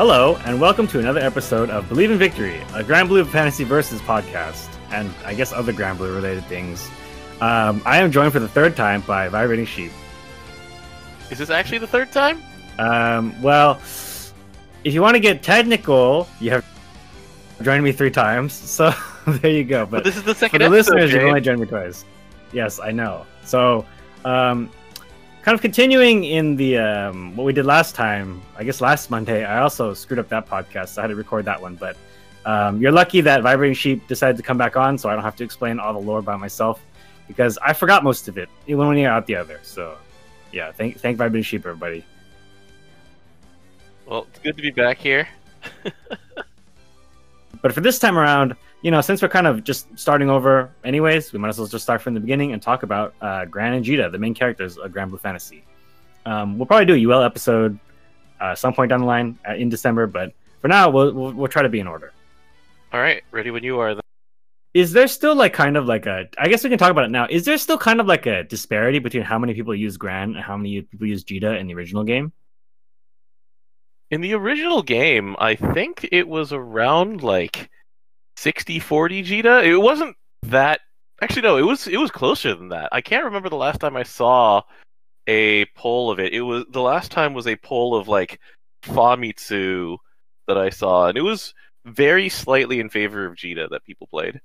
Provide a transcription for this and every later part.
Hello, and welcome to another episode of Believe in Victory, a Granblue Fantasy Versus podcast, and I guess other Granblue related things. Um, I am joined for the third time by Vibrating Sheep. Is this actually the third time? Um, well, if you want to get technical, you have joined me three times, so there you go. But, But this is the second for the episode. listeners, you've only joined me twice. Yes, I know. So, um, kind of continuing in the um, what we did last time. I guess last Monday, I also screwed up that podcast. So I had to record that one, but um, you're lucky that Vibrating Sheep decided to come back on, so I don't have to explain all the lore by myself because I forgot most of it even when you're out the other. So, yeah, thank thank Vibrating Sheep, everybody. Well, it's good to be back here. But for this time around, you know, since we're kind of just starting over anyways, we might as well just start from the beginning and talk about uh, Gran and Djeeta, the main characters of Granblue Fantasy. Um, we'll probably do a UL episode uh, some point down the line uh, in December, but for now, we'll, we'll, we'll try to be in order. All right, ready when you are. Then. Is there still like kind of like a, I guess we can talk about it now. Is there still kind of like a disparity between how many people use Gran and how many people use Djeeta in the original game? In the original game, I think it was around like 60-40 Djeeta. It wasn't that. Actually, no. It was it was closer than that. I can't remember the last time I saw a poll of it. It was the last time was a poll of like Famitsu that I saw, and it was very slightly in favor of Djeeta that people played.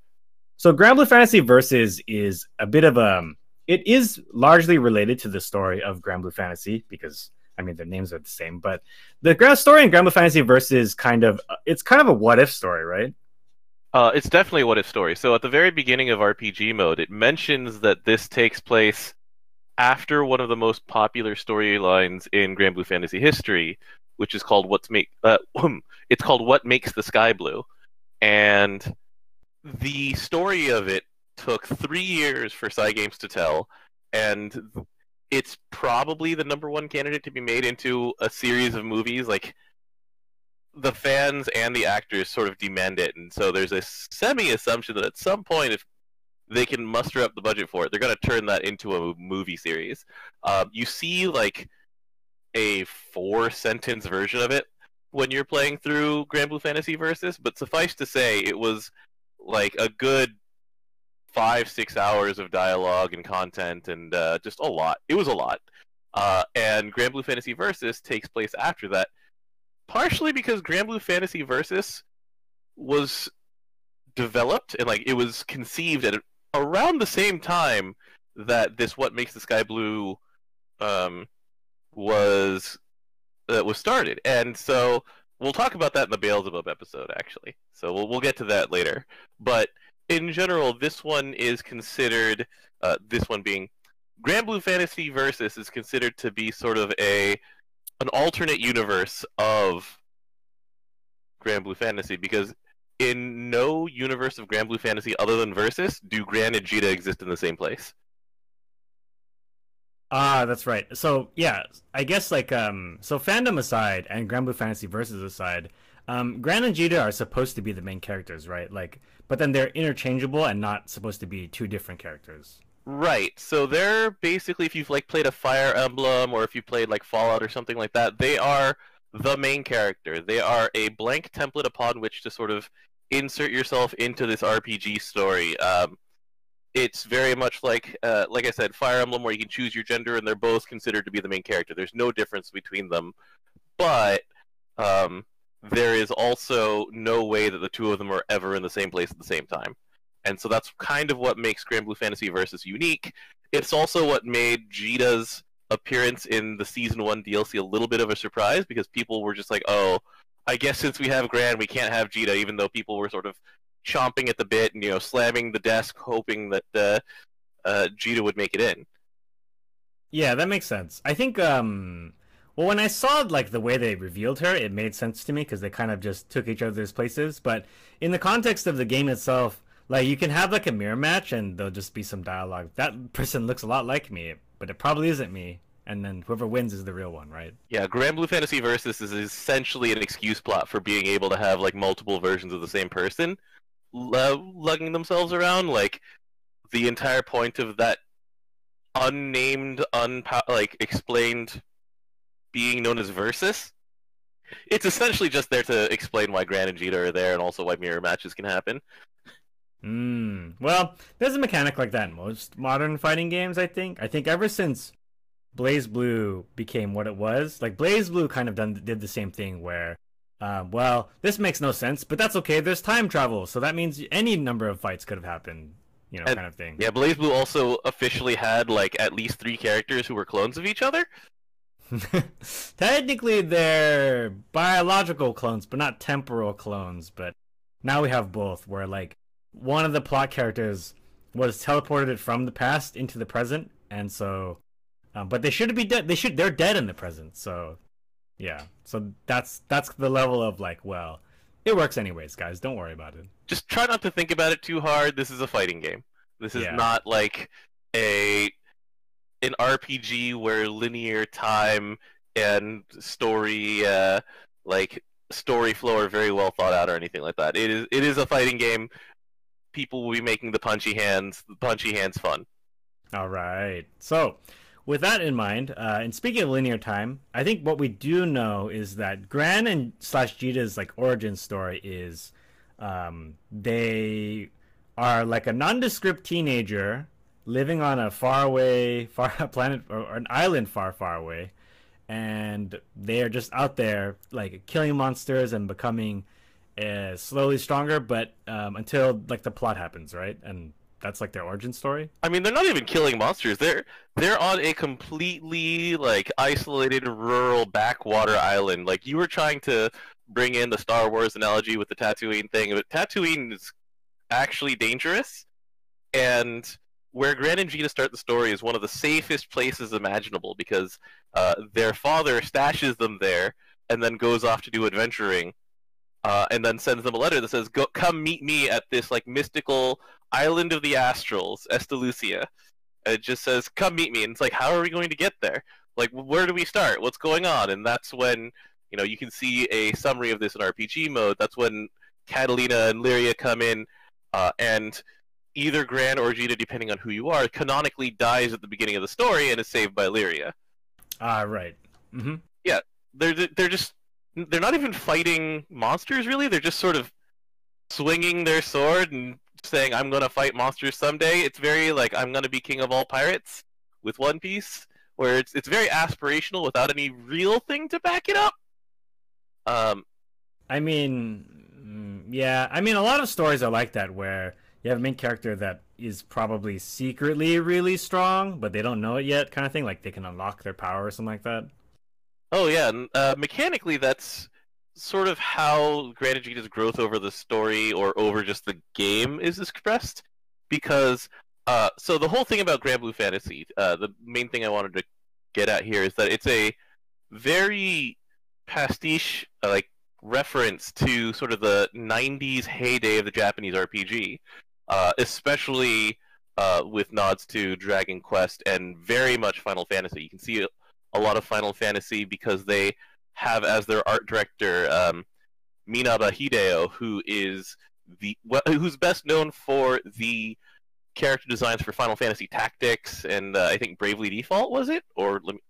So Granblue Fantasy Versus is a bit of a it is largely related to the story of Granblue Fantasy because I mean their names are the same, but the grand story in Granblue Fantasy Versus kind of it's kind of a what if story, right? Uh, it's definitely a what if story. So at the very beginning of RPG mode, it mentions that this takes place after one of the most popular storylines in Granblue Fantasy history, which is called "What's Make." Uh, it's called "What Makes the Sky Blue," and the story of it took three years for Cygames to tell, and it's probably the number one candidate to be made into a series of movies. Like the fans and the actors sort of demand it, and so there's a semi assumption that at some point, if they can muster up the budget for it, they're going to turn that into a movie series. Um, you see like a four sentence version of it when you're playing through Granblue Fantasy Versus, but suffice to say, it was like a good five six hours of dialogue and content and uh, just a lot. It was a lot. Uh, and Granblue Fantasy Versus takes place after that partially because Granblue Fantasy Versus was developed and like it was conceived at around the same time that this What Makes the Sky Blue um, was uh, was started, and so we'll talk about that in the Beelzebub episode actually. So we'll we'll get to that later, but in general, this one is considered uh, this one being Granblue Fantasy Versus is considered to be sort of a an alternate universe of Granblue Fantasy because in no universe of Granblue Fantasy other than Versus do Gran and Djeeta exist in the same place. Ah, that's right. So yeah, I guess like um so fandom aside and Granblue Fantasy Versus aside, um Gran and Djeeta are supposed to be the main characters, right? Like but then they're interchangeable and not supposed to be two different characters. Right. So they're basically if you've like played a Fire Emblem or if you played like Fallout or something like that, they are the main character. They are a blank template upon which to sort of insert yourself into this RPG story. Um, it's very much like, uh, like I said, Fire Emblem, where you can choose your gender, and they're both considered to be the main character. There's no difference between them, but um, there is also no way that the two of them are ever in the same place at the same time. And so that's kind of what makes Granblue Fantasy Versus unique. It's also what made Djeeta's appearance in the season one DLC a little bit of a surprise because people were just like, "Oh, I guess since we have Gran, we can't have Djeeta," even though people were sort of chomping at the bit and you know slamming the desk, hoping that uh, uh, Djeeta would make it in. Yeah, that makes sense. I think um well when I saw like the way they revealed her, it made sense to me because they kind of just took each other's places, but in the context of the game itself, like you can have like a mirror match and there'll just be some dialogue. That person looks a lot like me, but it probably isn't me. And then whoever wins is the real one, right? Yeah, Granblue Fantasy Versus is essentially an excuse plot for being able to have like multiple versions of the same person lu- lugging themselves around. Like the entire point of that unnamed, unpo- like explained being known as Versus It's essentially just there to explain why Gran and Vegeta are there, and also why mirror matches can happen. Hmm. Well, there's a mechanic like that in most modern fighting games. I think. I think ever since BlazBlue became what it was, like BlazBlue kind of done did the same thing where, um, well, this makes no sense, but that's okay. There's time travel, so that means any number of fights could have happened. You know, And- kind of thing. Yeah, BlazBlue also officially had like at least three characters who were clones of each other. Technically, they're biological clones, but not temporal clones. But now we have both, where like one of the plot characters was teleported from the past into the present, and so, um, but they should be dead. They should they're dead in the present. So, yeah. So that's that's the level of like, well, it works anyways, guys. Don't worry about it. Just try not to think about it too hard. This is a fighting game. This is Yeah. not like a an RPG where linear time and story uh, like story flow are very well thought out or anything like that. It is it is a fighting game. People will be making the punchy hands, the punchy hands fun. All right. So, with that in mind, uh, and speaking of linear time, I think what we do know is that Gran and slash Djeeta's like origin story is um, they are like a nondescript teenager living on a faraway far planet or, or an island far far away and they are just out there like killing monsters and becoming uh, slowly stronger but um, until like the plot happens right and that's like their origin story I mean, they're not even killing monsters. They're they're on a completely like isolated rural backwater island. Like you were trying to bring in the Star Wars analogy with the Tatooine thing, but Tatooine is actually dangerous. And where Gran and Djeeta start the story is one of the safest places imaginable because uh, their father stashes them there and then goes off to do adventuring. Uh, and then sends them a letter that says, "Go, come meet me at this like mystical island of the Astrals, Estalucia." And it just says, "Come meet me," and it's like, how are we going to get there? Like, where do we start? What's going on? And that's when you know you can see a summary of this in RPG mode. That's when Catalina and Lyria come in, uh, and either Gran or Vegeta, depending on who you are, canonically dies at the beginning of the story and is saved by Lyria. ah right mm-hmm. They're they're just they're not even fighting monsters really. They're just sort of swinging their sword and saying, "I'm going to fight monsters someday." It's very like I'm going to be king of all pirates with One Piece, where it's it's very aspirational without any real thing to back it up. Um, I mean, mm, yeah. I mean, a lot of stories are like that where you have a main character that is probably secretly really strong, but they don't know it yet, kind of thing. Like they can unlock their power or something like that. Oh yeah, uh, mechanically that's sort of how Gran and growth over the story or over just the game is expressed. Because uh, so the whole thing about Granblue Fantasy, uh, the main thing I wanted to get at here is that it's a very pastiche uh, like reference to sort of the '90s heyday of the Japanese RPG, uh, especially uh, with nods to Dragon Quest and very much Final Fantasy. You can see a, lot of Final Fantasy because they have as their art director um, Minaba Hideo, who is the well, who's best known for the character designs for Final Fantasy Tactics and uh, I think Bravely Default was it? Or let me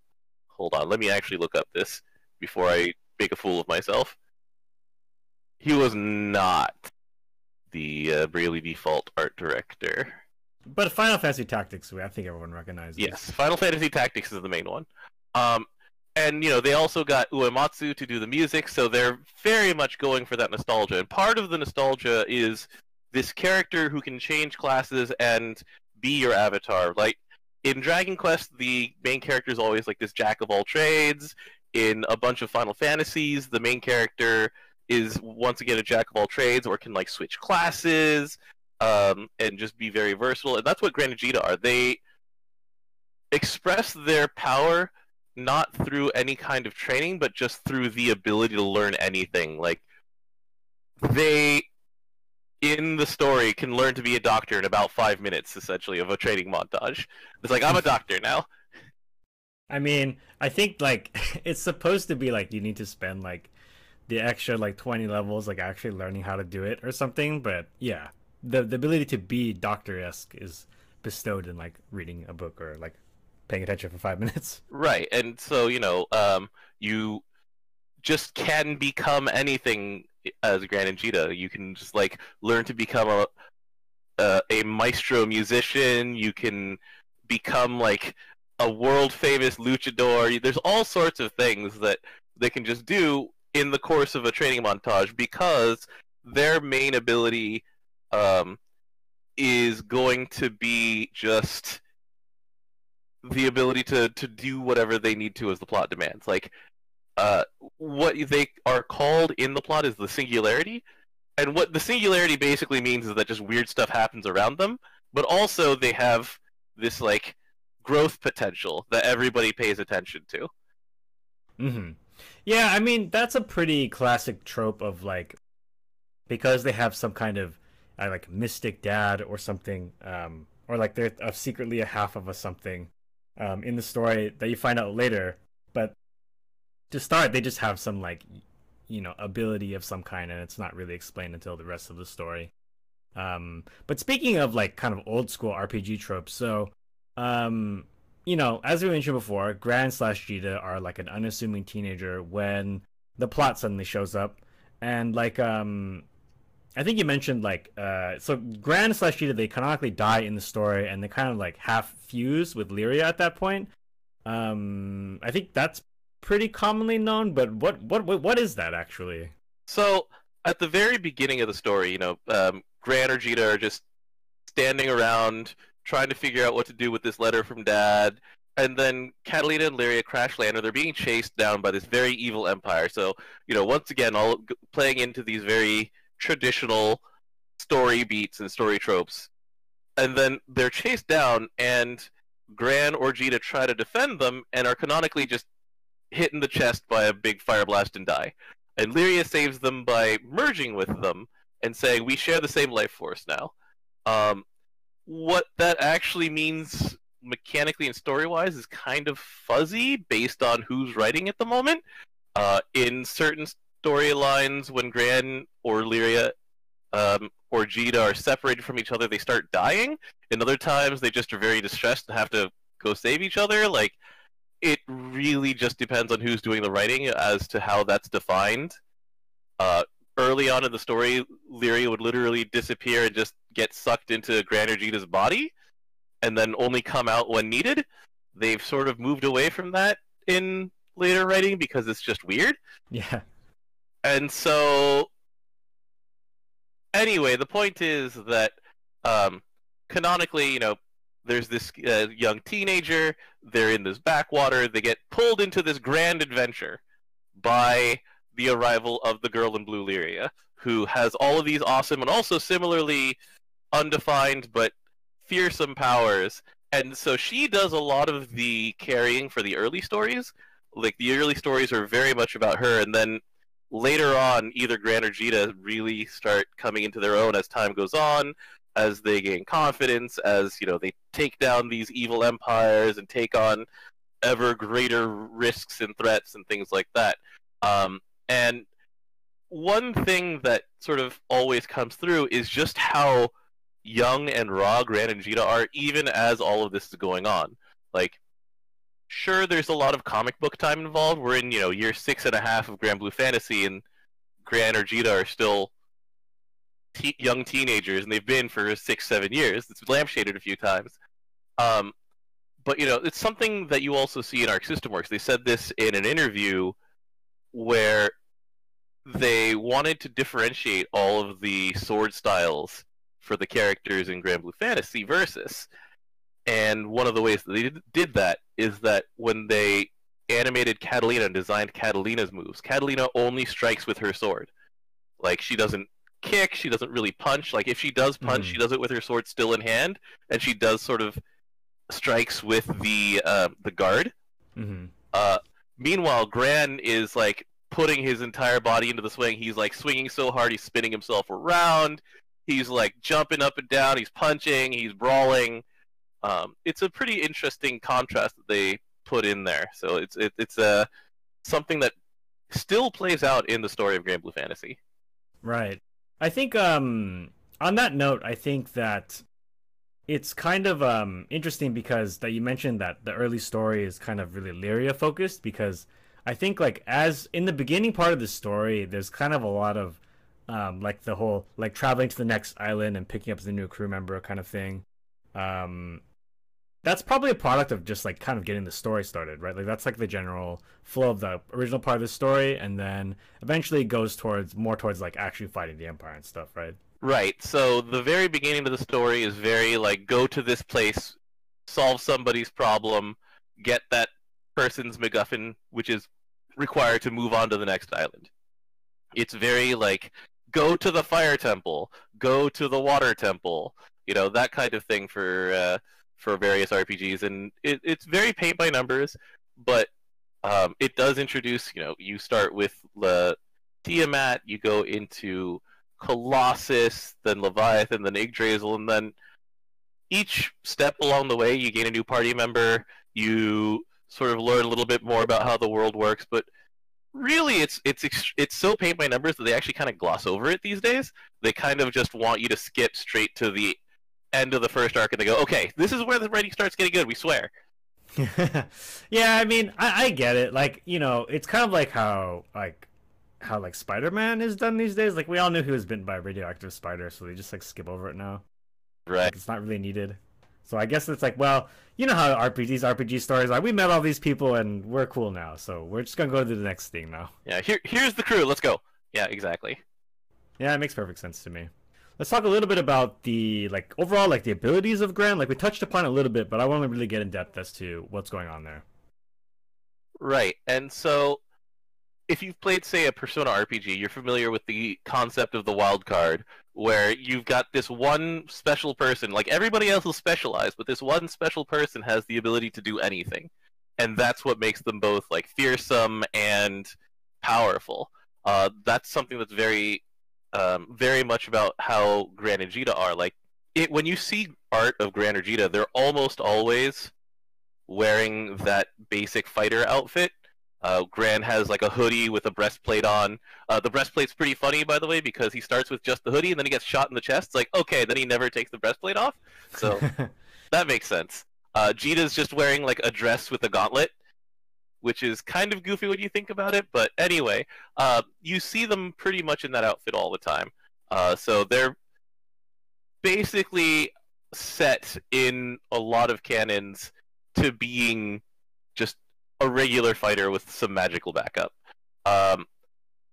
hold on, let me actually look up this before I make a fool of myself. He was not the uh, Bravely Default art director. But Final Fantasy Tactics, I think everyone recognizes. Yes, Final Fantasy Tactics is the main one. Um, and you know they also got Uematsu to do the music, so they're very much going for that nostalgia. And part of the nostalgia is this character who can change classes and be your avatar. Like in Dragon Quest, the main character is always like this jack of all trades. In a bunch of Final Fantasies, the main character is once again a jack of all trades, or can like switch classes um, and just be very versatile. And that's what Gran and Vegeta are. They express their power not through any kind of training, but just through the ability to learn anything. Like they in the story can learn to be a doctor in about five minutes, essentially, of a training montage. It's like I'm a doctor now. I mean, I think like it's supposed to be like you need to spend like the extra like 20 levels like actually learning how to do it or something, but yeah. The the ability to be doctor-esque is bestowed in like reading a book or like paying attention for 5 minutes. Right, and so you know, um, you just can become anything as Gran and Djeeta. You can just like learn to become a uh, a maestro musician. You can become like a world famous luchador. There's all sorts of things that they can just do in the course of a training montage because their main ability um, is going to be just the ability to to do whatever they need to as the plot demands. Like uh, what they are called in the plot is the singularity, and what the singularity basically means is that just weird stuff happens around them, but also they have this like growth potential that everybody pays attention to. hmm Yeah, I mean that's a pretty classic trope of like because they have some kind of uh, like mystic dad or something, um, or like they're secretly a half of a something um, in the story that you find out later. But to start, they just have some like you know ability of some kind, and it's not really explained until the rest of the story. Um, but speaking of like kind of old school RPG tropes, so um, you know, as we mentioned before, Gran slash Djeeta are like an unassuming teenager when the plot suddenly shows up, and like um, I think you mentioned like uh, so Gran slash Djeeta they canonically die in the story, and they kind of like half fuse with Lyria at that point. Um, I think that's pretty commonly known, but what what what, is that actually? So at the very beginning of the story, you know, um, Gran or Djeeta are just standing around trying to figure out what to do with this letter from Dad, and then Catalina and Lyria crash land, and they're being chased down by this very evil empire. So you know, once again, all playing into these very traditional story beats and story tropes, and then they're chased down, and Gran or Djeeta try to defend them, and are canonically just hit in the chest by a big fire blast and die. And Lyria saves them by merging with them and saying, "We share the same life force now." Um, what that actually means mechanically and story wise is kind of fuzzy based on who's writing at the moment. Uh, in certain storylines, when Gran or Lyria um, or Djeeta are separated from each other, they start dying. In other times, they just are very distressed and have to go save each other. Like, it really just depends on who's doing the writing as to how that's defined. Uh, early on in the story, Lyria would literally disappear and just get sucked into Gran or Djeeta's body, and then only come out when needed. They've sort of moved away from that in later writing because it's just weird. Yeah. And so, anyway, the point is that um, canonically, you know, there's this uh, young teenager. They're in this backwater. They get pulled into this grand adventure by the arrival of the girl in blue Lyria, who has all of these awesome and also similarly undefined but fearsome powers. And so she does a lot of the carrying for the early stories. Like the early stories are very much about her, and then later on, either Gran or Djeeta really start coming into their own as time goes on, as they gain confidence, as you know they take down these evil empires and take on ever greater risks and threats and things like that. Um, and one thing that sort of always comes through is just how young and raw Gran and Djeeta are, even as all of this is going on. Like, sure, there's a lot of comic book time involved. We're in, you know, year six and a half of Granblue Fantasy, and Gran or Djeeta are still te- young teenagers, and they've been for six, seven years. It's lampshaded a few times. Um, but, you know, it's something that you also see in Arc System Works. They said this in an interview where they wanted to differentiate all of the sword styles for the characters in Granblue Fantasy Versus. And one of the ways that they did that is that when they animated Catalina and designed Catalina's moves, Catalina only strikes with her sword. Like she doesn't kick, she doesn't really punch. Like if she does punch, Mhm. she does it with her sword still in hand, and she does sort of strikes with the uh, the guard. hmm Uh, meanwhile, Gran is like putting his entire body into the swing. He's like swinging so hard, he's spinning himself around. He's like jumping up and down. He's punching. He's brawling. Um, it's a pretty interesting contrast that they put in there. So it's it, it's uh, something that still plays out in the story of Granblue Fantasy. Right. I think um on that note, I think that it's kind of um interesting because that you mentioned that the early story is kind of really Lyria focused because I think like as in the beginning part of the story, there's kind of a lot of um, like the whole like traveling to the next island and picking up the new crew member kind of thing. Um, that's probably a product of just like kind of getting the story started, right? Like that's like the general flow of the original part of the story, and then eventually it goes towards more towards like actually fighting the empire and stuff, right? Right. So the very beginning of the story is very like go to this place, solve somebody's problem, get that person's MacGuffin, which is required to move on to the next island. It's very like go to the fire temple, go to the water temple, you know that kind of thing for uh, for various RPGs, and it, it's very paint by numbers, but um, it does introduce. You know, you start with the Tiamat, you go into Colossus, then Leviathan, then Yggdrasil, and then each step along the way, you gain a new party member. You sort of learn a little bit more about how the world works, but really it's it's it's so paint by numbers that they actually kind of gloss over it these days. They kind of just want you to skip straight to the end of the first arc and they go, okay, this is where the writing starts getting good. We swear. yeah, I mean, I, I get it. Like, you know, it's kind of like how like how like Spider-Man is done these days. Like, we all knew he was bitten by a radioactive spider, so they just like skip over it now. Right. Like, it's not really needed. So I guess it's like, well, you know how RPGs, RPG stories are. We met all these people and we're cool now, so we're just gonna go to the next thing now. Yeah. Here, here's the crew. Let's go. Yeah, exactly. Yeah, it makes perfect sense to me. Let's talk a little bit about the like overall like the abilities of Gran. Like we touched upon a little bit, but I want to really get in depth as to what's going on there. Right, and so if you've played, say, a Persona RPG, you're familiar with the concept of the wild card, where you've got this one special person, like everybody else is specialized, but this one special person has the ability to do anything, and that's what makes them both like fearsome and powerful. Uh, that's something that's very um, very much about how Gran and Djeeta are. Like it, when you see art of Gran or Djeeta, they're almost always wearing that basic fighter outfit. Uh, Gran has like a hoodie with a breastplate on. Uh, the breastplate's pretty funny, by the way, because he starts with just the hoodie and then he gets shot in the chest. It's like, okay, then he never takes the breastplate off. So that makes sense. Uh, Djeeta's just wearing like a dress with a gauntlet, which is kind of goofy when you think about it. But anyway, uh, you see them pretty much in that outfit all the time. Uh, so they're basically set in a lot of canons to being just a regular fighter with some magical backup. Um,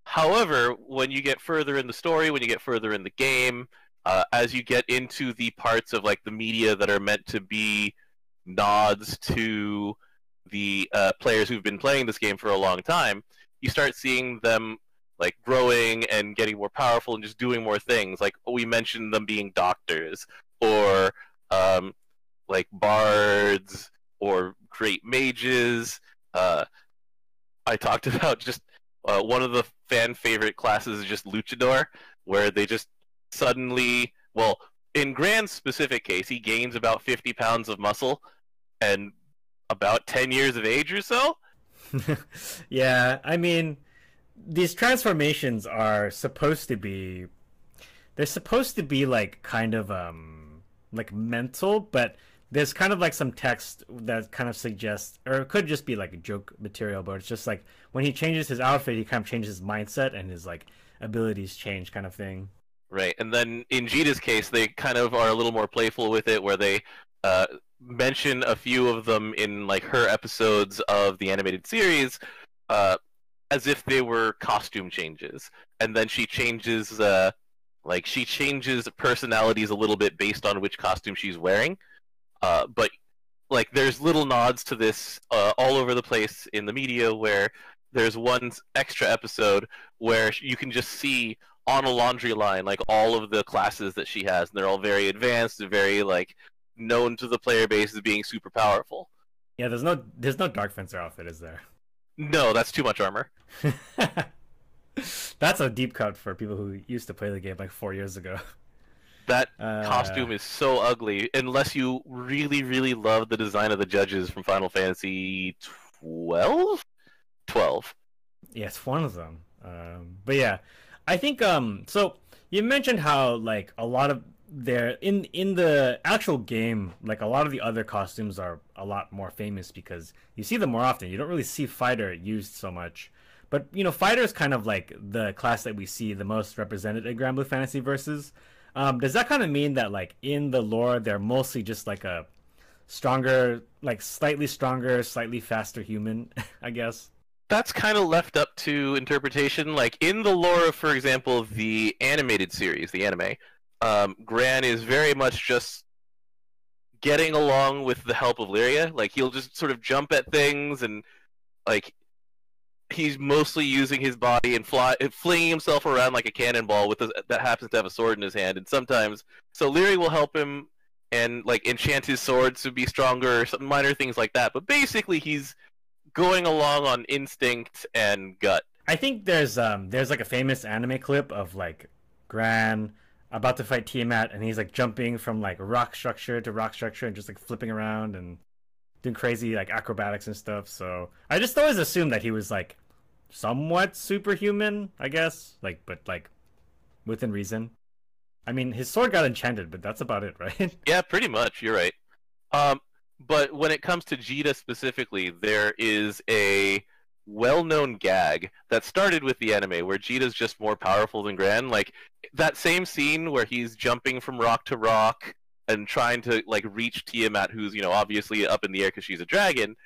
however, when you get further in the story, when you get further in the game, uh, as you get into the parts of like the media that are meant to be nods to the uh, players who've been playing this game for a long time, you start seeing them like growing and getting more powerful and just doing more things. Like we mentioned them being doctors or um, like bards or great mages. Uh, I talked about just uh, one of the fan favorite classes is just luchador, where they just suddenly, well, in Gran's specific case, he gains about 50 pounds of muscle and about 10 years of age or so. yeah, I mean, these transformations are supposed to be they're supposed to be like kind of um like mental, but there's kind of like some text that kind of suggests or it could just be like a joke material, but it's just like when he changes his outfit, he kind of changes his mindset and his like abilities change kind of thing. Right. And then in Djeeta's case, they kind of are a little more playful with it where they uh mention a few of them in like her episodes of the animated series uh, as if they were costume changes. And then she changes uh, like she changes personalities a little bit based on which costume she's wearing. Uh, but like there's little nods to this uh, all over the place in the media where there's one extra episode where you can just see on a laundry line like all of the classes that she has and they're all very advanced very like known to the player base as being super powerful. Yeah, there's no there's no Dark Fencer outfit, is there? No, that's too much armor. that's a deep cut for people who used to play the game like four years ago. That uh, costume is so ugly, unless you really, really love the design of the judges from Final Fantasy 12? 12. Yeah, it's one of them. Um, but yeah, I think um. So you mentioned how like a lot of there in in the actual game, like a lot of the other costumes are a lot more famous because you see them more often. You don't really see fighter used so much. But you know, fighter is kind of like the class that we see the most represented in Granblue Fantasy Versus. Um, does that kind of mean that like in the lore they're mostly just like a stronger, like slightly stronger, slightly faster human? I guess that's kind of left up to interpretation. Like in the lore of, for example, the animated series, the anime, um, Gran is very much just getting along with the help of Lyria. Like he'll just sort of jump at things and like he's mostly using his body and fly, flinging himself around like a cannonball with a, that happens to have a sword in his hand. And sometimes, so Lyria will help him and like enchant his swords to be stronger, or some minor things like that. But basically, he's going along on instinct and gut. I think there's um there's like a famous anime clip of like Gran about to fight Tiamat, and he's like jumping from like rock structure to rock structure and just like flipping around and doing crazy like acrobatics and stuff. So I just always assumed that he was like somewhat superhuman, I guess. Like, but like within reason. I mean, his sword got enchanted, but that's about it, right? Yeah, pretty much. You're right. Um, but when it comes to Djeeta specifically, there is a well-known gag that started with the anime where Djeeta's just more powerful than Gran. Like that same scene where he's jumping from rock to rock and trying to like reach Tiamat, who's you know obviously up in the air because she's a dragon.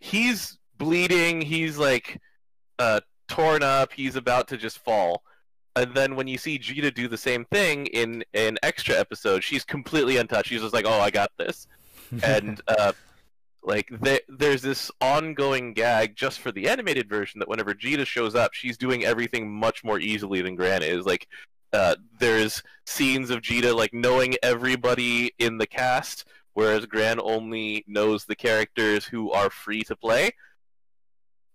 He's bleeding. He's like uh, torn up. He's about to just fall. And then when you see Djeeta do the same thing in an extra episode, she's completely untouched. She's just like, "Oh, I got this," and uh, like there's this ongoing gag just for the animated version that whenever Djeeta shows up, she's doing everything much more easily than Gran is. Like uh, there's scenes of Djeeta like knowing everybody in the cast, whereas Gran only knows the characters who are free to play.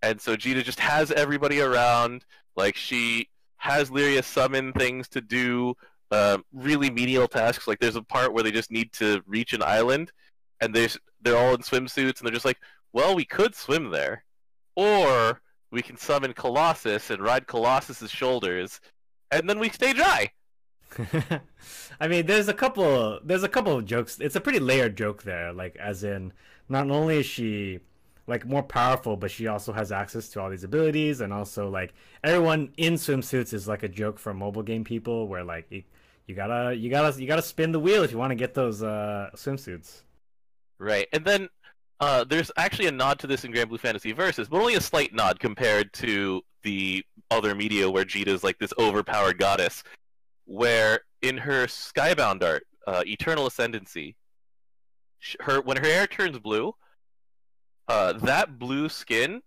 And so Djeeta just has everybody around. Like she has Lyria summon things to do, uh, really menial tasks. Like there's a part where they just need to reach an island, and they they're all in swimsuits, and they're just like, well, we could swim there, or we can summon Colossus and ride Colossus's shoulders and then we stay dry. I mean, there's a couple. There's a couple of jokes. It's a pretty layered joke there. Like, as in, not only is she like more powerful, but she also has access to all these abilities, and also like everyone in swimsuits is like a joke for mobile game people, where like you, you gotta you gotta you gotta spin the wheel if you want to get those uh, swimsuits. Right, and then uh, there's actually a nod to this in Granblue Fantasy Versus, but only a slight nod compared to the other media where Djeeta's like this overpowered goddess. Where in her Skybound art, uh, Eternal Ascendancy, her when her hair turns blue, uh, that blue skin,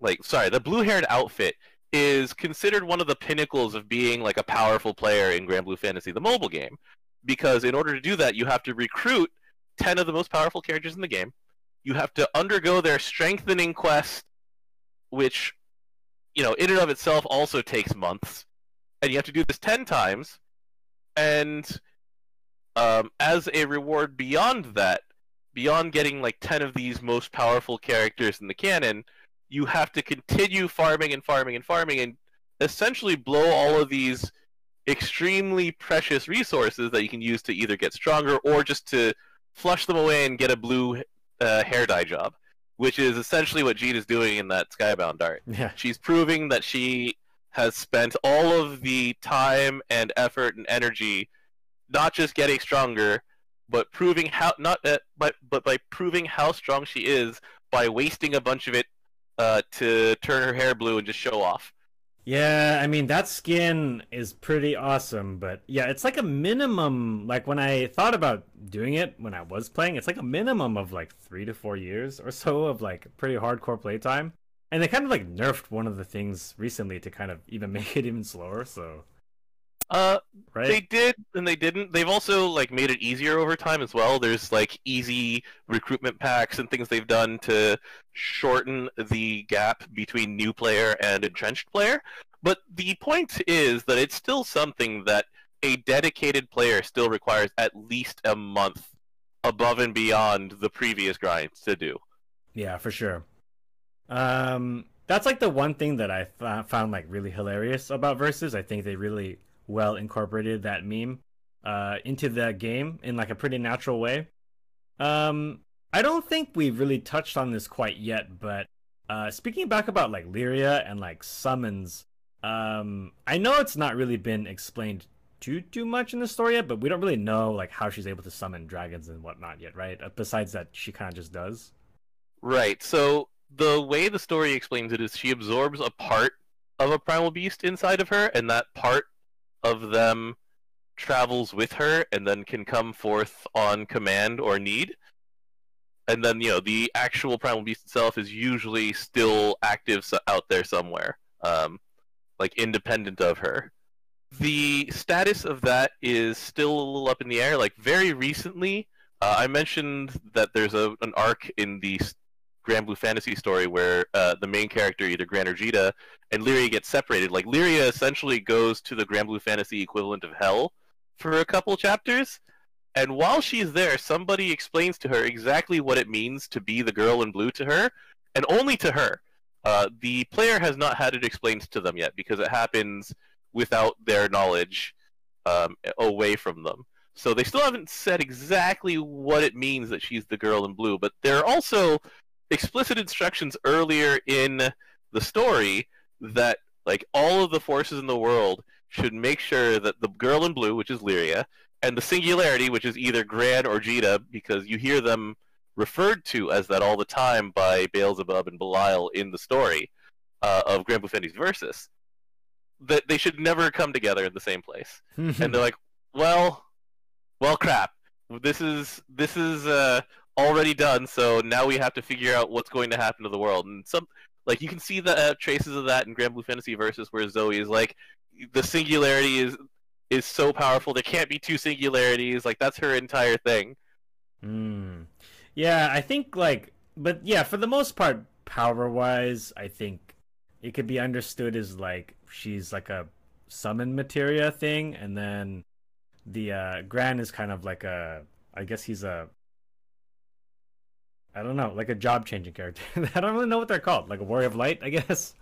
like sorry, the blue-haired outfit is considered one of the pinnacles of being like a powerful player in Granblue Fantasy, the mobile game, because in order to do that, you have to recruit 10 of the most powerful characters in the game. You have to undergo their strengthening quest, which, you know, in and of itself also takes months. And you have to do this 10 times. And um, as a reward beyond that, beyond getting like 10 of these most powerful characters in the canon, you have to continue farming and farming and farming and essentially blow all of these extremely precious resources that you can use to either get stronger or just to flush them away and get a blue uh, hair dye job, which is essentially what Djeeta is doing in that Skybound art. Yeah. She's proving that she has spent all of the time and effort and energy not just getting stronger, but proving how not uh, but but by proving how strong she is by wasting a bunch of it uh, to turn her hair blue and just show off. Yeah, I mean that skin is pretty awesome, but yeah, it's like a minimum. Like when I thought about doing it when I was playing, it's like a minimum of like three to four years or so of like pretty hardcore playtime. And they kind of like nerfed one of the things recently to kind of even make it even slower. So, uh, right? They did and they didn't. They've also like made it easier over time as well. There's like easy recruitment packs and things they've done to shorten the gap between new player and entrenched player. But the point is that it's still something that a dedicated player still requires at least a month above and beyond the previous grinds to do. Yeah, for sure. Um, that's like the one thing that I found like really hilarious about versus. I think they really well incorporated that meme. uh, into the game in like a pretty natural way. Um, I don't think we've really touched on this quite yet, but uh, speaking back about like Lyria and like summons, um, I know it's not really been explained too too much in the story yet, but we don't really know like how she's able to summon dragons and whatnot yet, right? Uh, besides that, she kind of just does. Right. So the way the story explains it is she absorbs a part of a primal beast inside of her, and that part of them travels with her and then can come forth on command or need. And then, you know, the actual primal beast itself is usually still active so- out there somewhere, um, like independent of her. The status of that is still a little up in the air. Like, very recently, uh, I mentioned that there's a, an arc in the Granblue Fantasy story where uh, the main character, either Gran or Djeeta, and Lyria get separated. Like, Lyria essentially goes to the Granblue Fantasy equivalent of Hell for a couple chapters. And while she's there, somebody explains to her exactly what it means to be the girl in blue to her, and only to her. Uh, the player has not had it explained to them yet because it happens without their knowledge um, away from them. So they still haven't said exactly what it means that she's the girl in blue, but there are also explicit instructions earlier in the story that like all of the forces in the world should make sure that the girl in blue, which is Lyria, and the singularity, which is either Gran or Djeeta, because you hear them referred to as that all the time by Beelzebub and Belial in the story uh, of Grand Fantasy Versus, that they should never come together in the same place. and they're like, well, well, crap. This is this is uh, already done, so now we have to figure out what's going to happen to the world. And some like you can see the uh, traces of that in Granblue Fantasy Versus, where Zooey is like, the singularity is is so powerful. There can't be two singularities. Like that's her entire thing. Hmm. Yeah, I think like, but yeah, for the most part, power wise, I think it could be understood as like she's like a summon materia thing, and then the uh, Gran is kind of like a, I guess he's a, I don't know, like a job changing character. I don't really know what they're called, like a warrior of light, I guess.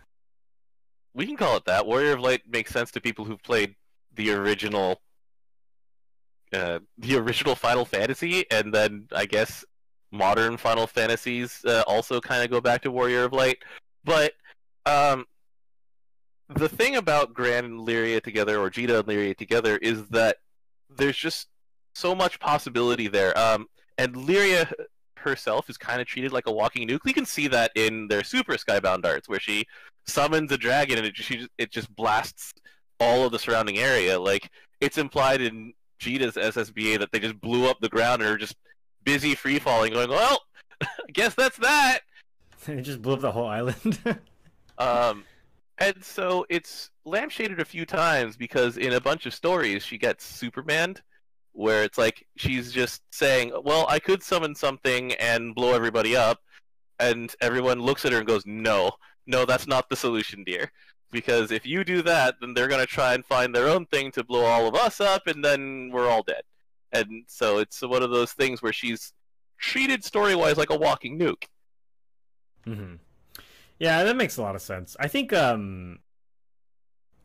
We can call it that. Warrior of Light makes sense to people who've played the original, uh, the original Final Fantasy, and then I guess modern Final Fantasies uh, also kind of go back to Warrior of Light. But um, the thing about Gran and Lyria together, or Djeeta and Lyria together, is that there's just so much possibility there. Um, and Lyria herself is kind of treated like a walking nuke. You can see that in their Super Skybound arts, where she summons a dragon and it just, it just blasts all of the surrounding area. Like it's implied in Djeeta's SSBA that they just blew up the ground and are just busy free falling, going, "Well, I guess that's that." it just blew up the whole island. um, and so it's lampshaded a few times because in a bunch of stories she gets Superman, where it's like she's just saying, "Well, I could summon something and blow everybody up," and everyone looks at her and goes, "No, no, that's not the solution, dear." Because if you do that, then they're gonna try and find their own thing to blow all of us up, and then we're all dead. And so it's one of those things where she's treated story-wise like a walking nuke. hmm Yeah, that makes a lot of sense. I think um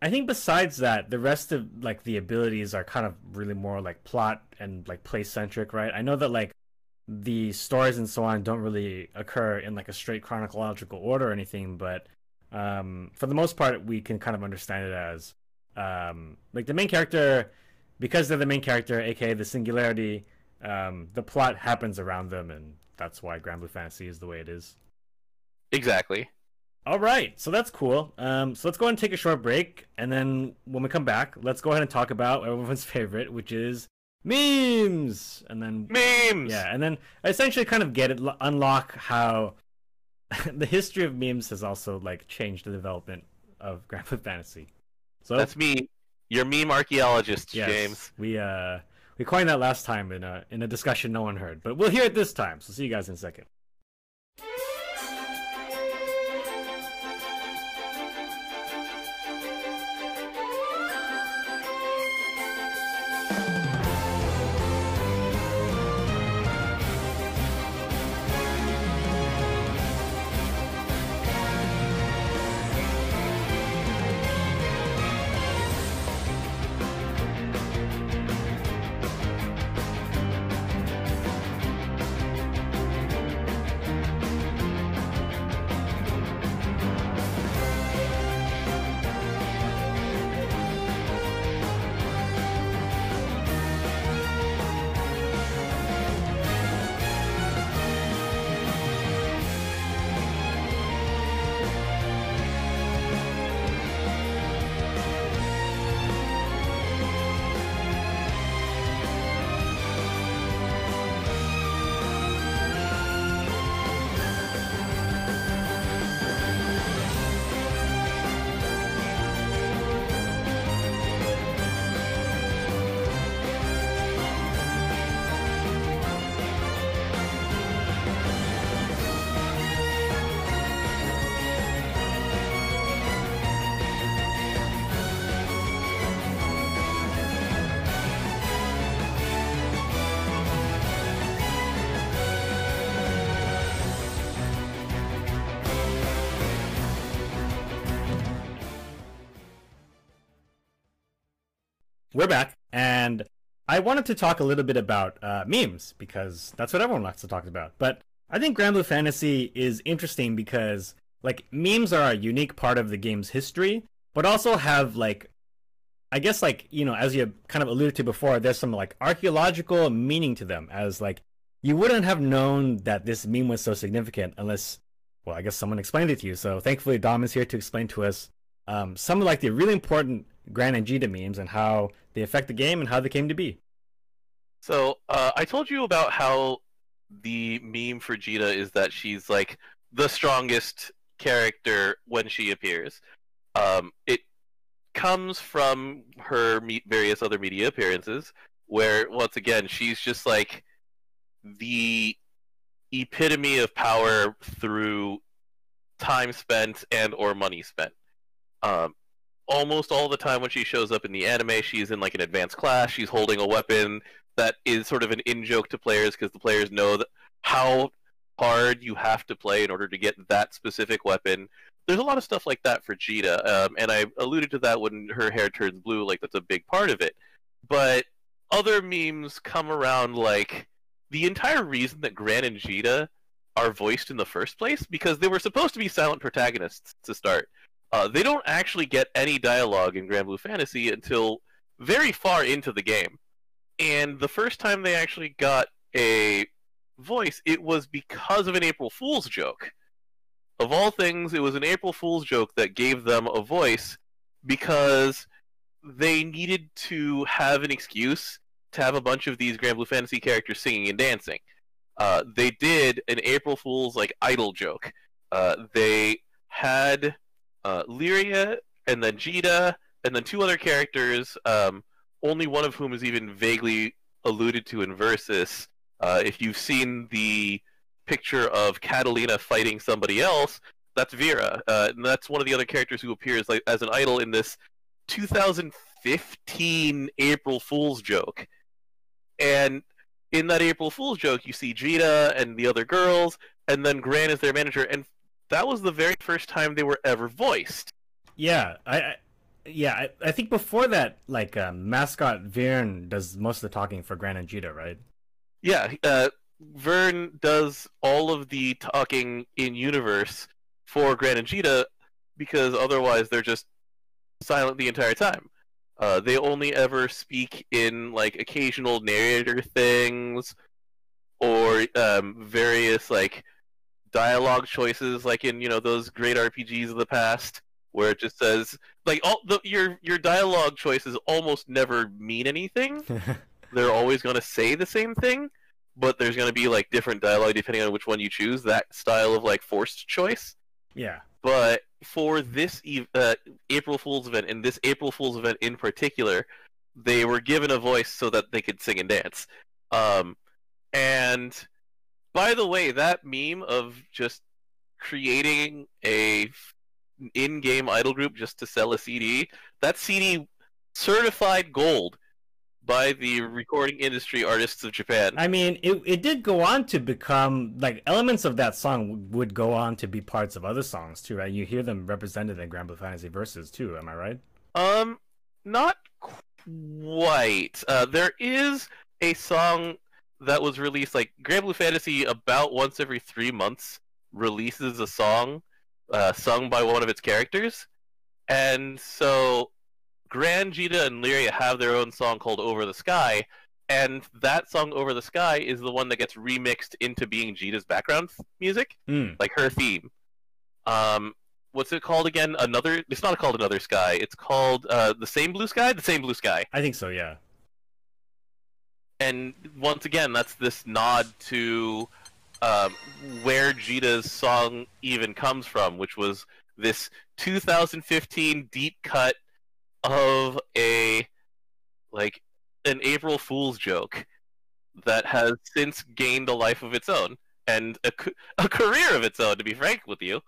I think besides that, the rest of like the abilities are kind of really more like plot and like play centric, right? I know that like the stories and so on don't really occur in like a straight chronological order or anything, but um for the most part we can kind of understand it as um like the main character because they're the main character, aka the singularity, um the plot happens around them and that's why Granblue Fantasy is the way it is. Exactly. All right, so that's cool. Um, so let's go ahead and take a short break, and then when we come back, let's go ahead and talk about everyone's favorite, which is memes. And then Memes. yeah, and then essentially kind of get it, unlock how the history of memes has also like changed the development of Grand Theft Fantasy. So That's me, your meme archaeologist, yes, James. we uh we coined that last time in a in a discussion no one heard, but we'll hear it this time. So see you guys in a second. We're back, and I wanted to talk a little bit about uh, memes because that's what everyone likes to talk about. But I think Granblue Fantasy is interesting because like memes are a unique part of the game's history, but also have like I guess like you know as you kind of alluded to before, there's some like archaeological meaning to them as like you wouldn't have known that this meme was so significant unless well I guess someone explained it to you. So thankfully Dom is here to explain to us um, some of like the really important Gran and Djeeta memes and how they affect the game and how they came to be. So uh, I told you about how the meme for Djeeta is that she's like the strongest character when she appears. Um, it comes from her me- various other media appearances, where once again she's just like the epitome of power through time spent and or money spent. Um, almost all the time when she shows up in the anime, she's in like an advanced class. She's holding a weapon that is sort of an in joke to players because the players know that how hard you have to play in order to get that specific weapon. There's a lot of stuff like that for Djeeta, um, and I alluded to that when her hair turns blue. Like that's a big part of it. But other memes come around like the entire reason that Gran and Djeeta are voiced in the first place because they were supposed to be silent protagonists to start. Uh, they don't actually get any dialogue in Granblue Fantasy until very far into the game. And the first time they actually got a voice, it was because of an April Fool's joke. Of all things, it was an April Fool's joke that gave them a voice because they needed to have an excuse to have a bunch of these Granblue Fantasy characters singing and dancing. Uh, they did an April Fool's like idol joke. Uh, they had uh, Lyria and then Djeeta and then two other characters, um, only one of whom is even vaguely alluded to in Versus. Uh, if you've seen the picture of Catalina fighting somebody else, that's Vera. Uh, and that's one of the other characters who appears like as an idol in this 2015 April Fool's joke. And in that April Fool's joke, you see Djeeta and the other girls, and then Gran is their manager, and that was the very first time they were ever voiced. Yeah, I, I yeah, I, I, think before that, like uh, mascot Vyrn does most of the talking for Gran and Djeeta, right? Yeah, uh, Vyrn does all of the talking in universe for Gran and Djeeta because otherwise they're just silent the entire time. Uh, they only ever speak in like occasional narrator things or um, various like dialogue choices, like in you know those great RPGs of the past, where it just says like all the, your your dialogue choices almost never mean anything. They're always going to say the same thing, but there's going to be like different dialogue depending on which one you choose. That style of like forced choice. Yeah. But for this uh, April Fool's event, and this April Fool's event in particular, they were given a voice so that they could sing and dance. Um, and by the way, that meme of just creating a in-game idol group just to sell a CD, that CD certified gold by the recording industry artists of Japan. I mean, it it did go on to become like elements of that song would go on to be parts of other songs too, right? You hear them represented in Granblue Fantasy Versus too. Am I right? Um, not quite. Uh, there is a song that was released like Granblue Fantasy about once every three months releases a song uh, sung by one of its characters, and so Gran Djeeta and Lyria have their own song called Over the Sky, and that song Over the Sky is the one that gets remixed into being Djeeta's background music, mm. like her theme. Um, what's it called again? Another? It's not called Another Sky. It's called uh, the same blue sky. The same blue sky. I think so. Yeah and once again, that's this nod to um, where Djeeta's song even comes from, which was this 2015 deep cut of a like an April Fool's joke that has since gained a life of its own and a, a career of its own. To be frank with you,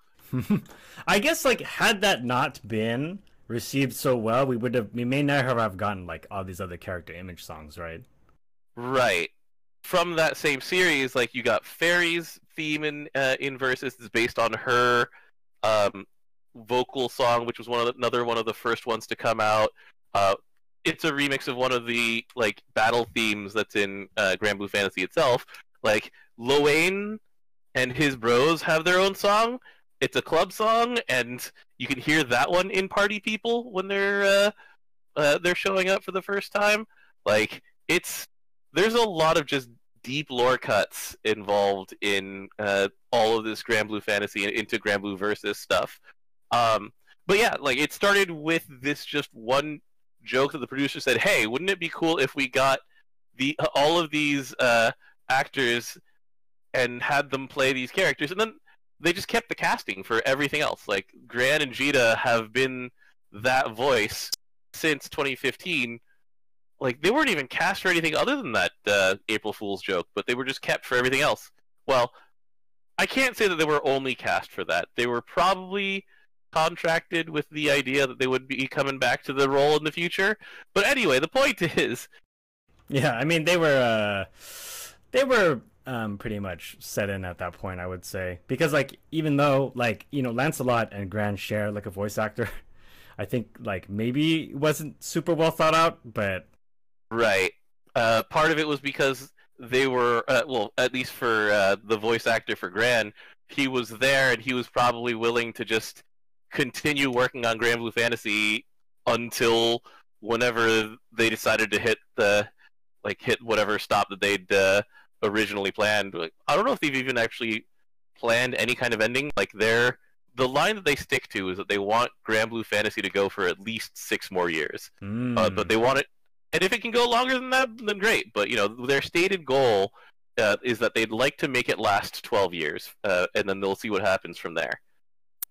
I guess like had that not been received so well, we would have we may never have gotten like all these other character image songs, right? Right. From that same series, like you got Ferry's theme in uh, in Versus is based on her um, vocal song, which was one of the, another one of the first ones to come out. Uh, it's a remix of one of the like battle themes that's in uh, Granblue Fantasy itself. Like Lowain and his bros have their own song. It's a club song, and you can hear that one in Party People when they're uh, uh, they're showing up for the first time. Like it's there's a lot of just deep lore cuts involved in uh, all of this Granblue Fantasy and into Granblue Versus stuff. Um, but yeah, like it started with this just one joke that the producer said, "Hey, wouldn't it be cool if we got the all of these uh, actors and had them play these characters?" And then they just kept the casting for everything else. Like Gran and Djeeta have been that voice since 2015. Like they weren't even cast for anything other than that uh, April Fool's joke, but they were just kept for everything else. Well, I can't say that they were only cast for that. They were probably contracted with the idea that they would be coming back to the role in the future. But anyway, the point is, yeah, I mean they were uh, they were um, pretty much set in at that point, I would say, because like even though like you know Lancelot and Gran share like a voice actor, I think like maybe wasn't super well thought out, but right. Uh, part of it was because they were uh, well, at least for uh, the voice actor for Gran, he was there and he was probably willing to just continue working on Granblue Fantasy until whenever they decided to hit the like hit whatever stop that they'd uh, originally planned. Like, I don't know if they've even actually planned any kind of ending. Like they're the line that they stick to is that they want Granblue Fantasy to go for at least six more years. Mm. Uh, but they want it, and if it can go longer than that, then great. But you know, their stated goal uh, is that they'd like to make it last twelve years, uh, and then they'll see what happens from there.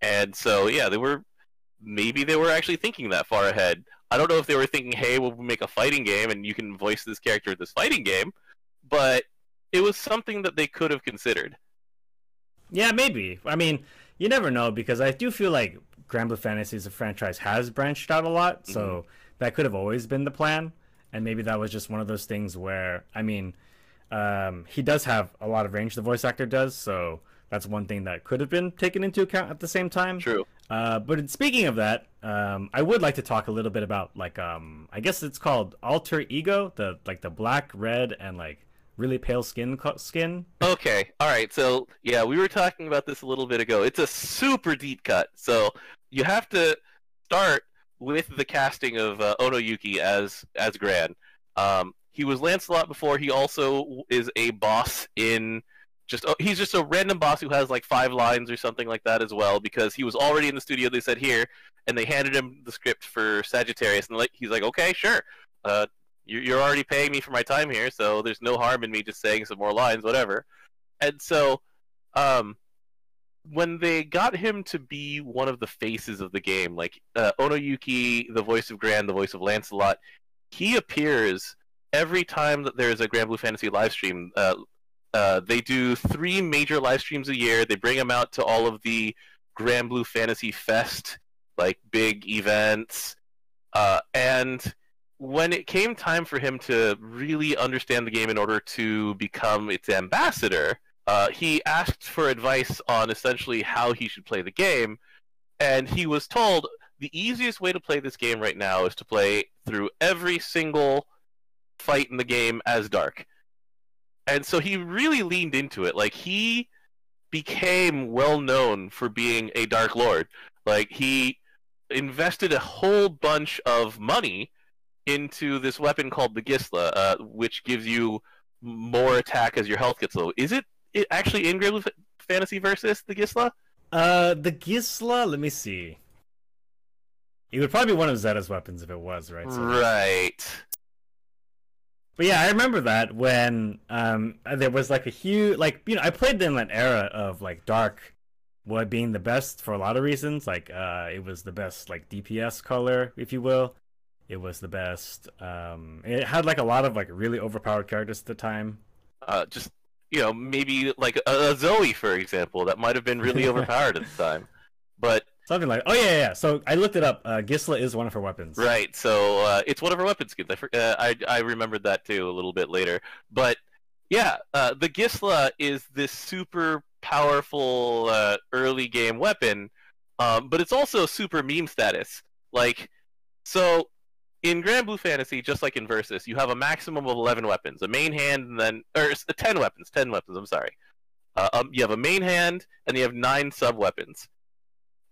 And so, yeah, they were maybe they were actually thinking that far ahead. I don't know if they were thinking, "Hey, we'll make a fighting game, and you can voice this character in this fighting game," but it was something that they could have considered. Yeah, maybe. I mean, you never know because I do feel like Granblue Fantasy as a franchise has branched out a lot, so mm-hmm. that could have always been the plan, and maybe that was just one of those things where, I mean, um, he does have a lot of range. The voice actor does, so that's one thing that could have been taken into account at the same time. True. Uh, but speaking of that, um, I would like to talk a little bit about like um, I guess it's called alter ego, the like the black, red, and like really pale skin skin. Okay, all right. So yeah, we were talking about this a little bit ago. It's a super deep cut, so you have to start with the casting of uh, Ono Yuki as as Gran. Um, he was Lancelot before. He also is a boss in just oh, he's just a random boss who has like five lines or something like that as well because he was already in the studio. They said here, and they handed him the script for Sagittarius, and he's like, okay, sure. Uh, you're already paying me for my time here, so there's no harm in me just saying some more lines, whatever. And so, um, when they got him to be one of the faces of the game, like uh, Ono Yuki, the voice of Gran, the voice of Lancelot, he appears every time that there's a Granblue Fantasy live stream. Uh, uh, they do three major live streams a year. They bring them out to all of the Granblue Fantasy Fest, like big events. Uh, and when it came time for him to really understand the game in order to become its ambassador, uh, he asked for advice on essentially how he should play the game. And he was told the easiest way to play this game right now is to play through every single fight in the game as Dark and so he really leaned into it. Like he became well known for being a Dark Lord. Like he invested a whole bunch of money into this weapon called the Gisla, uh, which gives you more attack as your health gets low. Is it, it actually in Grand Fantasy Versus the Gisla? Uh, the Gisla. Let me see. It would probably be one of Djeeta's weapons if it was, right? So right. But yeah, I remember that when um, there was like a huge, like you know, I played in that era of like dark, what being the best for a lot of reasons. Like uh, it was the best like DPS color, if you will. It was the best. Um, it had like a lot of like really overpowered characters at the time. Uh, just you know, maybe like a, a Zooey, for example, that might have been really overpowered at the time. But Something like, oh yeah, yeah. So I looked it up. Uh, Gisla is one of her weapons. Right. So uh, it's one of her weapon skins. I, uh, I I remembered that too a little bit later. But yeah, uh, the Gisla is this super powerful uh, early game weapon, um, but it's also super meme status. Like, so in Granblue Fantasy, just like in Versus, you have a maximum of eleven weapons, a main hand, and then or s- ten weapons. Ten weapons. I'm sorry. Uh, um, you have a main hand, and you have nine sub weapons.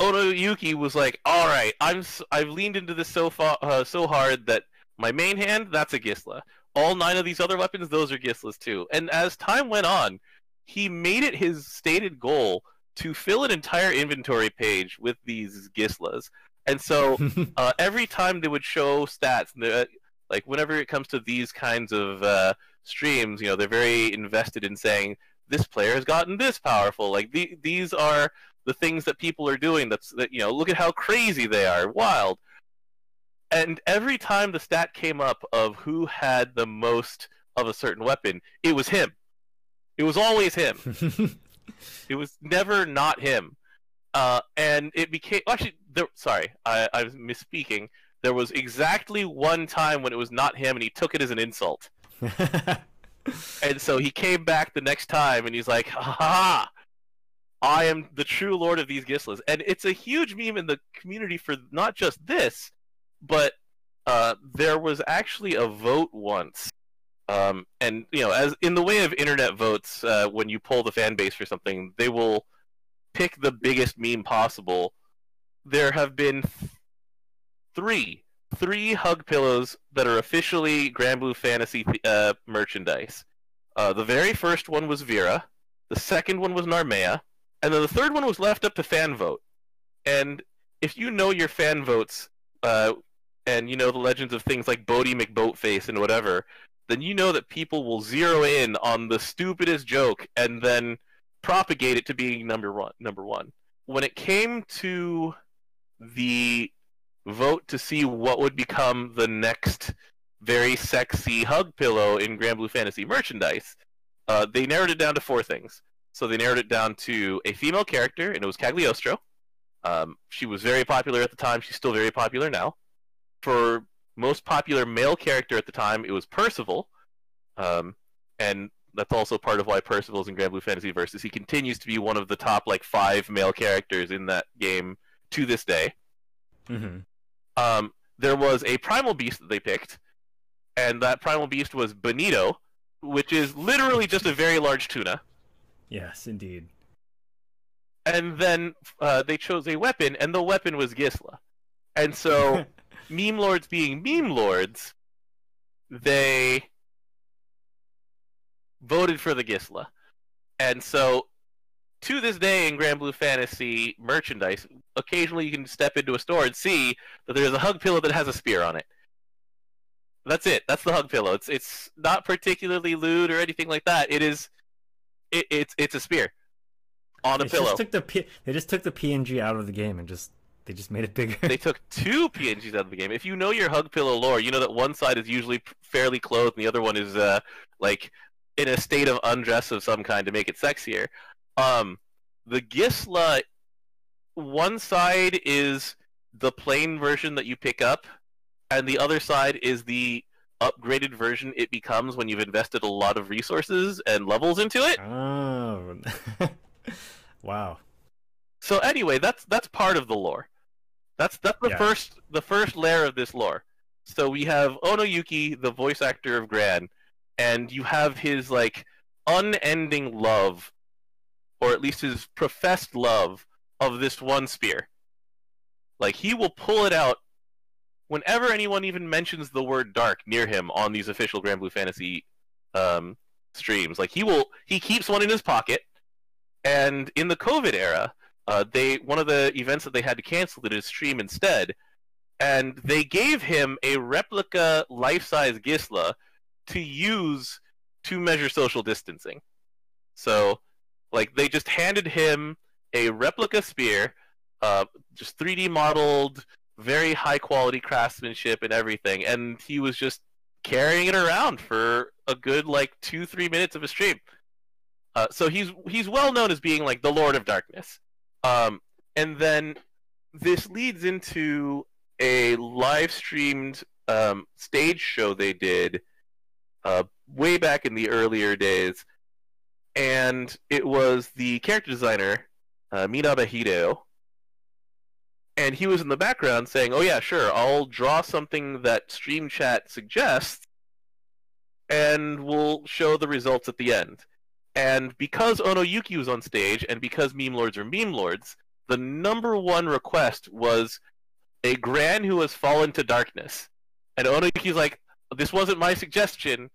Ono Yuki was like, "All right, I'm I've leaned into this so far uh, so hard that my main hand that's a Gisla. All nine of these other weapons, those are Gislas too." And as time went on, he made it his stated goal to fill an entire inventory page with these Gislas. And so uh, every time they would show stats, and like whenever it comes to these kinds of uh, streams, you know, they're very invested in saying this player has gotten this powerful. Like the, these are the things that people are doing. That's that you know, look at how crazy they are, wild. And every time the stat came up of who had the most of a certain weapon, it was him. It was always him. It was never not him. Uh, and it became actually. There, sorry, I, I was misspeaking. There was exactly one time when it was not him, and he took it as an insult. And so he came back the next time, and he's like, "Ha ha! I am the true lord of these Gislas." And it's a huge meme in the community for not just this, but uh, there was actually a vote once. Um, and you know, as in the way of internet votes, uh, when you poll the fan base for something, they will pick the biggest meme possible. There have been th- three three hug pillows that are officially Granblue Fantasy uh, merchandise. Uh, the very first one was Vera. The second one was Narmaya, and then the third one was left up to fan vote. And if you know your fan votes, uh, and you know the legends of things like Boaty McBoatface and whatever, then you know that people will zero in on the stupidest joke and then propagate it to being number one. Number one. When it came to the vote to see what would become the next very sexy hug pillow in Granblue Fantasy merchandise, uh, they narrowed it down to four things. So they narrowed it down to a female character, and it was Cagliostro. Um, she was very popular at the time. She's still very popular now. For most popular male character at the time, it was Percival, um, and that's also part of why Percival's in Granblue Fantasy Versus. He continues to be one of the top like five male characters in that game to this day. hmm Um, there was a primal beast that they picked, and that primal beast was Bonito, which is literally just a very large tuna. Yes, indeed. And then uh, they chose a weapon, and the weapon was Gisla. And so, meme lords being meme lords, they voted for the Gisla. And so, to this day in Granblue Fantasy merchandise, occasionally you can step into a store and see that there's a hug pillow that has a spear on it. That's it. That's the hug pillow. It's it's not particularly lewd or anything like that. It is, it, it's it's a spear on a They pillow. just took the P- they just took the PNG out of the game and just they just made it bigger. they took two PNGs out of the game. If you know your hug pillow lore, you know that one side is usually fairly clothed, and the other one is uh, like in a state of undress of some kind to make it sexier. Um, the Gisla, one side is the plain version that you pick up, and the other side is the upgraded version it becomes when you've invested a lot of resources and levels into it. oh, wow. So anyway, that's that's part of the lore. That's that's the Yeah. first the first layer of this lore. So we have Ono Yuki, the voice actor of Gran, and you have his like unending love, or at least his professed love of this one spear. Like he will pull it out whenever anyone even mentions the word dark near him on these official Granblue Fantasy um, streams. Like he will he keeps one in his pocket. And in the COVID era, uh, they one of the events that they had to cancel did a stream instead, and they gave him a replica life-size Gisla to use to measure social distancing. So, like, they just handed him a replica spear, uh, just 3D modeled, very high quality craftsmanship and everything, and he was just carrying it around for a good like two three minutes of a stream. Uh, so he's he's well known as being like the Lord of Darkness. Um, and then this leads into a live streamed um, stage show they did uh, way back in the earlier days, and it was the character designer uh, Minaba Hideo, and he was in the background saying, "Oh yeah, sure, I'll draw something that Stream Chat suggests, and we'll show the results at the end." And because Ono Yuki was on stage, and because meme lords are meme lords, the number one request was a Gran who has fallen to darkness. And Ono Yuki's like, "This wasn't my suggestion.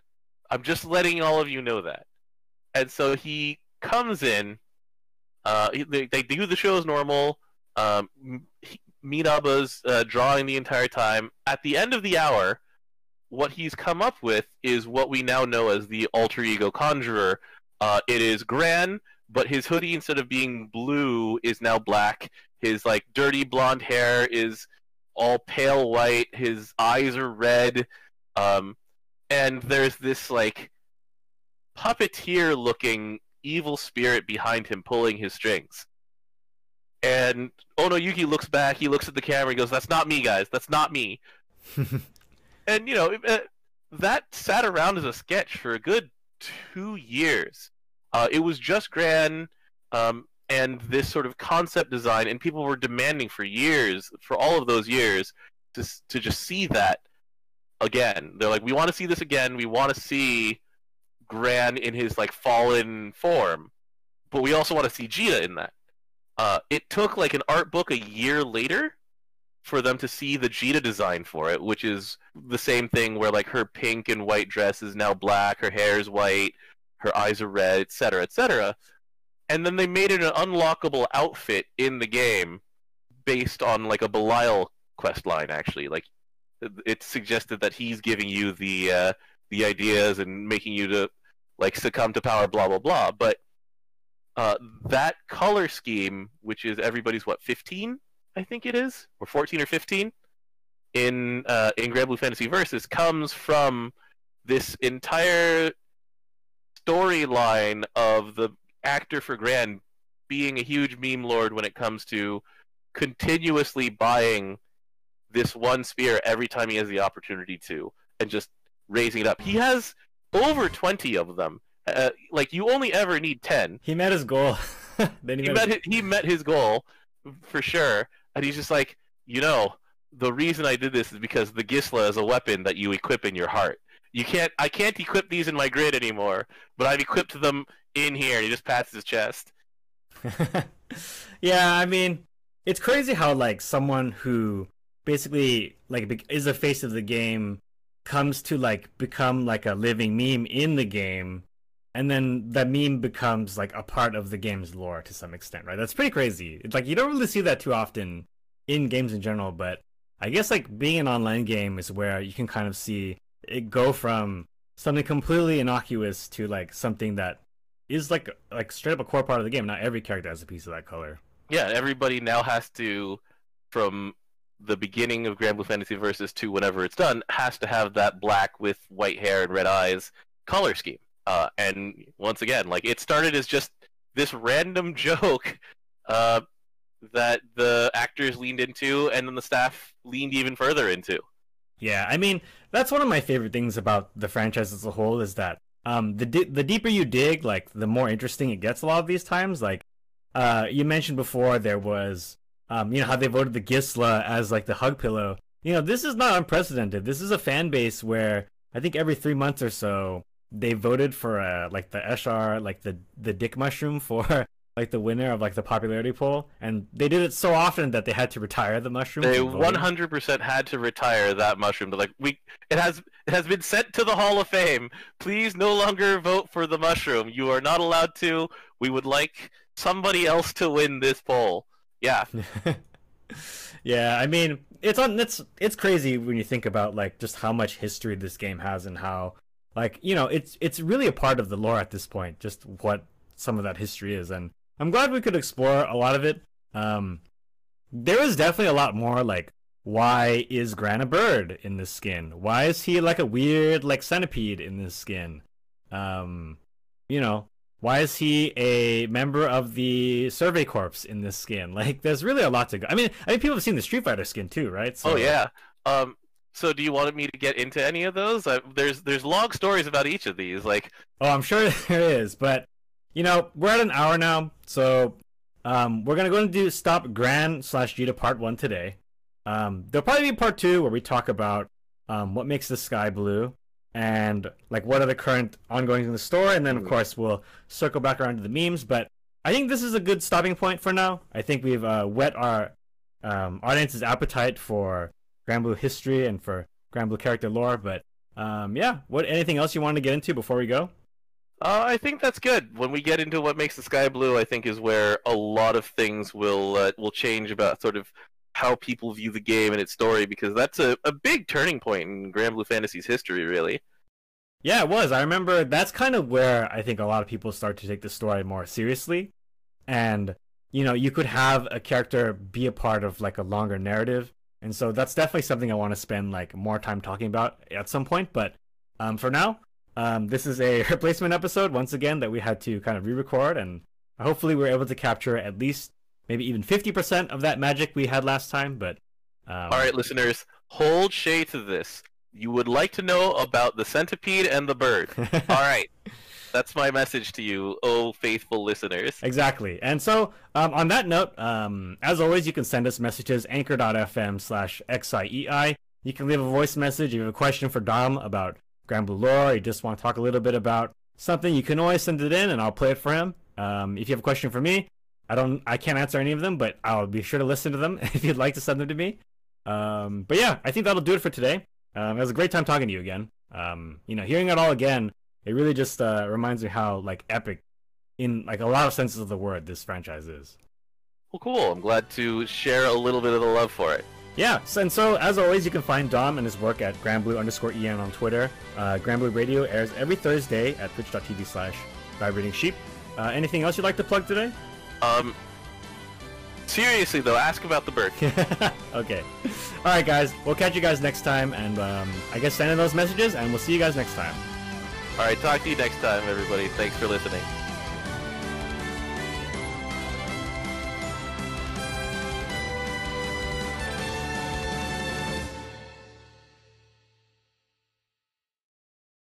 I'm just letting all of you know that." And so he comes in. Uh, they, they do the show as normal. Um, Minaba's uh, drawing the entire time. At the end of the hour, what he's come up with is what we now know as the alter ego conjurer. Uh, it is Gran, but his hoodie instead of being blue is now black. His like dirty blonde hair is all pale white. His eyes are red. Um, and there's this like puppeteer looking evil spirit behind him pulling his strings. And Ono Yuki looks back, he looks at the camera, he goes, That's not me, guys, that's not me. and, you know, uh, that sat around as a sketch for a good two years. Uh, it was just Gran um, and this sort of concept design, and people were demanding for years, for all of those years, to, to just see that again. They're like, we want to see this again. We want to see Gran in his like fallen form, but we also want to see Djeeta in that. Uh, it took like an art book a year later for them to see the Djeeta design for it, which is the same thing where like her pink and white dress is now black, her hair is white, her eyes are red, etc., etc. And then they made it an unlockable outfit in the game based on like a Belial quest line. Actually, like it suggested that he's giving you the uh, the ideas and making you to like succumb to power, blah blah blah. But uh, that color scheme, which is everybody's what fifteen, I think it is, or fourteen or fifteen, in uh, in Granblue Fantasy Versus, comes from this entire storyline of the actor for Gran being a huge meme lord when it comes to continuously buying this one spear every time he has the opportunity to, and just raising it up. He has over 20 of them. Uh, like you only ever need 10. He met his goal. then he, he met, his... he met his goal for sure, and he's just like, you know, the reason I did this is because the Gisla is a weapon that you equip in your heart. You can't I can't equip these in my grid anymore, but I've equipped them in here. And he just pats his chest. yeah, I mean, it's crazy how like someone who basically like is the face of the game comes to like become like a living meme in the game and then that meme becomes like a part of the game's lore to some extent right? That's pretty crazy. It's like you don't really see that too often in games in general but i guess like being an online game is where you can kind of see it go from something completely innocuous to like something that is like like straight up a core part of the game. Not every character has a piece of that color. Yeah everybody now has to from the beginning of Granblue Fantasy Versus to whenever it's done has to have that black with white hair and red eyes color scheme. Uh, and once again, like it started as just this random joke uh, that the actors leaned into, and then the staff leaned even further into. Yeah, I mean that's one of my favorite things about the franchise as a whole is that um, the di- the deeper you dig, like the more interesting it gets. A lot of these times, like uh, you mentioned before, there was um, you know how they voted the Gisla as like the hug pillow. You know, this is not unprecedented. This is a fan base where I think every three months or so they voted for uh, like the Eshar, like the the dick mushroom for like the winner of like the popularity poll, and they did it so often that they had to retire the mushroom. They one hundred percent had to retire that mushroom. But like we, it has it has been sent to the Hall of Fame. Please no longer vote for the mushroom. You are not allowed to. We would like somebody else to win this poll. Yeah. yeah, I mean, it's on it's it's crazy when you think about like just how much history this game has and how like, you know, it's it's really a part of the lore at this point, just what some of that history is and I'm glad we could explore a lot of it. Um there is definitely a lot more like why is Gran a bird in this skin? Why is he like a weird like centipede in this skin? Um you know, why is he a member of the Survey Corps in this skin? Like, there's really a lot to go. I mean, I mean, people have seen the Street Fighter skin too, right? So, oh yeah. Um, so do you want me to get into any of those? Uh, there's there's long stories about each of these. Like, oh, I'm sure there is, but you know, we're at an hour now, so um, we're gonna go and do stop Gran slash Djeeta part one today. Um, there'll probably be part two where we talk about um, what makes the sky blue and like what are the current ongoings in the store and then of Mhm. course we'll circle back around to the memes. But I think this is a good stopping point for now. I think we've uh, whet our um, audience's appetite for Granblue history and for Granblue character lore. But um, yeah, what anything else you want to get into before we go? Uh, I think that's good. When we get into what makes the sky blue, I think is where a lot of things will uh, will change about sort of how people view the game and its story, because that's a, a big turning point in Granblue Fantasy's history, really. Yeah, it was. I remember that's kind of where I think a lot of people start to take the story more seriously. And, you know, you could have a character be a part of like a longer narrative. And so that's definitely something I want to spend like more time talking about at some point. But um, for now, um, this is a replacement episode once again that we had to kind of re-record, and hopefully we're able to capture at least maybe even fifty percent of that magic we had last time. But um, All right, listeners, hold Shay to this. You would like to know about the centipede and the bird. All right, that's my message to you, oh faithful listeners. Exactly. And so, um, on that note, um, as always, you can send us messages anchor.fm slash XIEI. You can leave a voice message if you have a question for Dom about Granblue lore, or you just want to talk a little bit about something, you can always send it in and I'll play it for him. Um, if you have a question for me, I don't, I can't answer any of them, but I'll be sure to listen to them if you'd like to send them to me. Um, but yeah, I think that'll do it for today. Um, it was a great time talking to you again. Um, you know, hearing it all again, it really just uh, reminds me how like epic, in like a lot of senses of the word, this franchise is. Well, cool. I'm glad to share a little bit of the love for it. Yeah, so, and so as always, you can find Dom and his work at granblue underscore en on Twitter. Uh, Granblue Radio airs every Thursday at twitch.tv slash vibrating sheep. Uh, anything else you'd like to plug today? Um, seriously though, ask about the bird. okay. All right, guys. We'll catch you guys next time, and um, I guess send in those messages, and we'll see you guys next time. All right, talk to you next time, everybody. Thanks for listening.